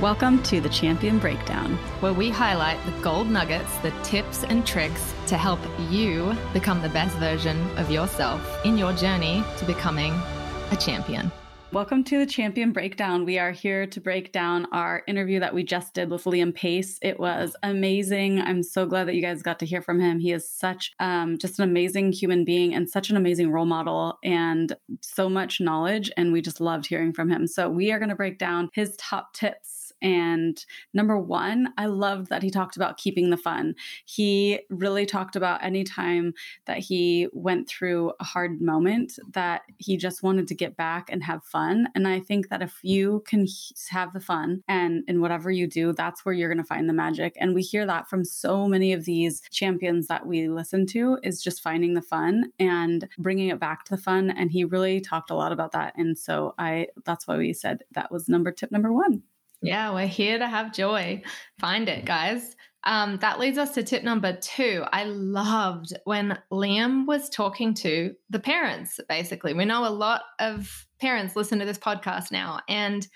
Welcome to the Champion Breakdown, where we highlight the gold nuggets, the tips and tricks to help you become the best version of yourself in your journey to becoming a champion. Welcome to the Champion Breakdown. We are here to break down our interview that we just did with Liam Pace. It was amazing. I'm so glad that you guys got to hear from him. He is such um, just an amazing human being and such an amazing role model and so much knowledge. And we just loved hearing from him. So we are going to break down his top tips and number one, I loved that he talked about keeping the fun. He really talked about any time that he went through a hard moment that he just wanted to get back and have fun. And I think that if you can have the fun and in whatever you do, that's where you're going to find the magic. And we hear that from so many of these champions that we listen to is just finding the fun and bringing it back to the fun. And he really talked a lot about that. And so I, that's why we said that was number tip number one. Yeah, we're here to have joy. Find it, guys. Um, that leads us to tip number two. I loved when Liam was talking to the parents, basically. We know a lot of parents listen to this podcast now, and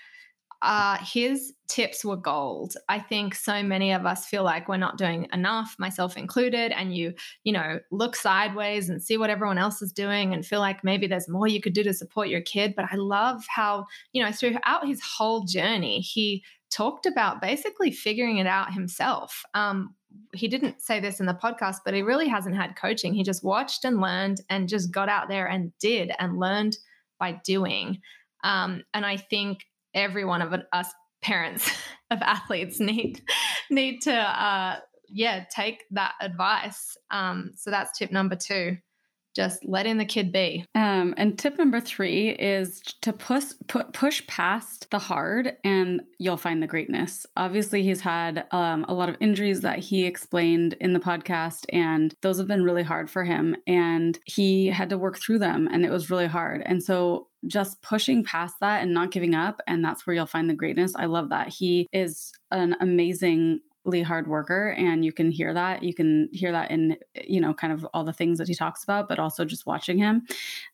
uh, his tips were gold. I think so many of us feel like we're not doing enough, myself included, and you, you know, look sideways and see what everyone else is doing and feel like maybe there's more you could do to support your kid. But I love how, you know, throughout his whole journey, he talked about basically figuring it out himself. Um, he didn't say this in the podcast, but he really hasn't had coaching. He just watched and learned and just got out there and did and learned by doing. Um, and I think every one of us parents of athletes need need to uh, yeah take that advice. Um, so that's tip number two. Just letting the kid be. Um, and tip number three is to push put, push past the hard, and you'll find the greatness. Obviously, he's had um, a lot of injuries that he explained in the podcast, and those have been really hard for him. And he had to work through them, and it was really hard. And so just pushing past that and not giving up and that's where you'll find the greatness. I love that. He is an amazingly hard worker and you can hear that. You can hear that in you know kind of all the things that he talks about but also just watching him.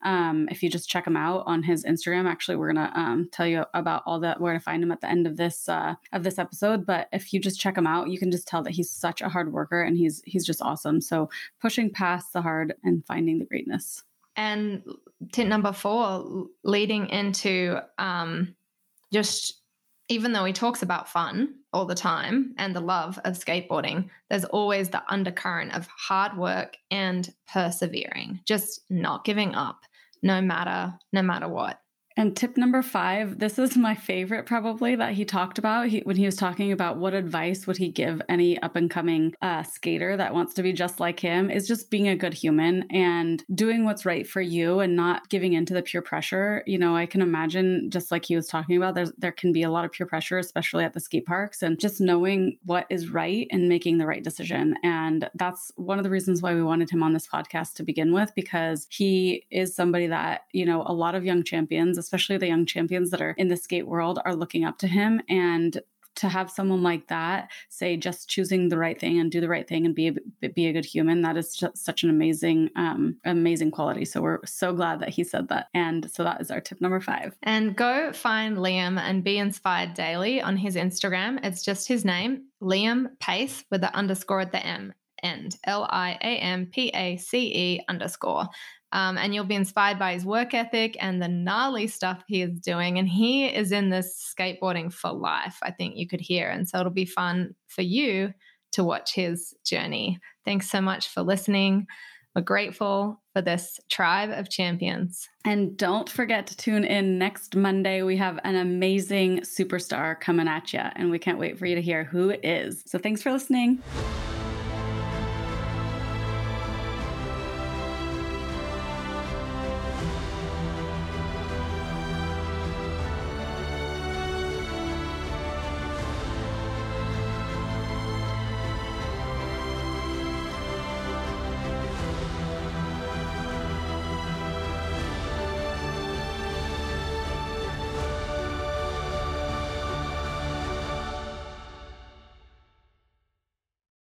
Um, if you just check him out on his instagram actually we're gonna um, tell you about all that where to find him at the end of this uh, of this episode but if you just check him out you can just tell that he's such a hard worker and he's he's just awesome. So pushing past the hard and finding the greatness. And tip number four, leading into um, just even though he talks about fun all the time and the love of skateboarding, there's always the undercurrent of hard work and persevering, just not giving up no matter no matter what. And tip number five, this is my favorite probably that he talked about he, when he was talking about what advice would he give any up and coming uh, skater that wants to be just like him is just being a good human and doing what's right for you and not giving into the peer pressure. You know, I can imagine just like he was talking about, there's, there can be a lot of peer pressure, especially at the skate parks, and just knowing what is right and making the right decision. And that's one of the reasons why we wanted him on this podcast to begin with, because he is somebody that, you know, a lot of young champions, especially the young champions that are in the skate world, are looking up to him. And to have someone like that say just choosing the right thing and do the right thing and be a, be a good human that is such an amazing um, amazing quality. So we're so glad that he said that. And so that is our tip number five. And go find liam and be inspired daily on his instagram. It's just his name liam pace with the underscore at the m end. L-i-a-m-p-a-c-e underscore um, and you'll be inspired by his work ethic and the gnarly stuff he is doing. And he is in this skateboarding for life, I think you could hear. And so it'll be fun for you to watch his journey. Thanks so much for listening. We're grateful for this tribe of champions. And don't forget to tune in next Monday. We have an amazing superstar coming at you, and we can't wait for you to hear who it is. So thanks for listening.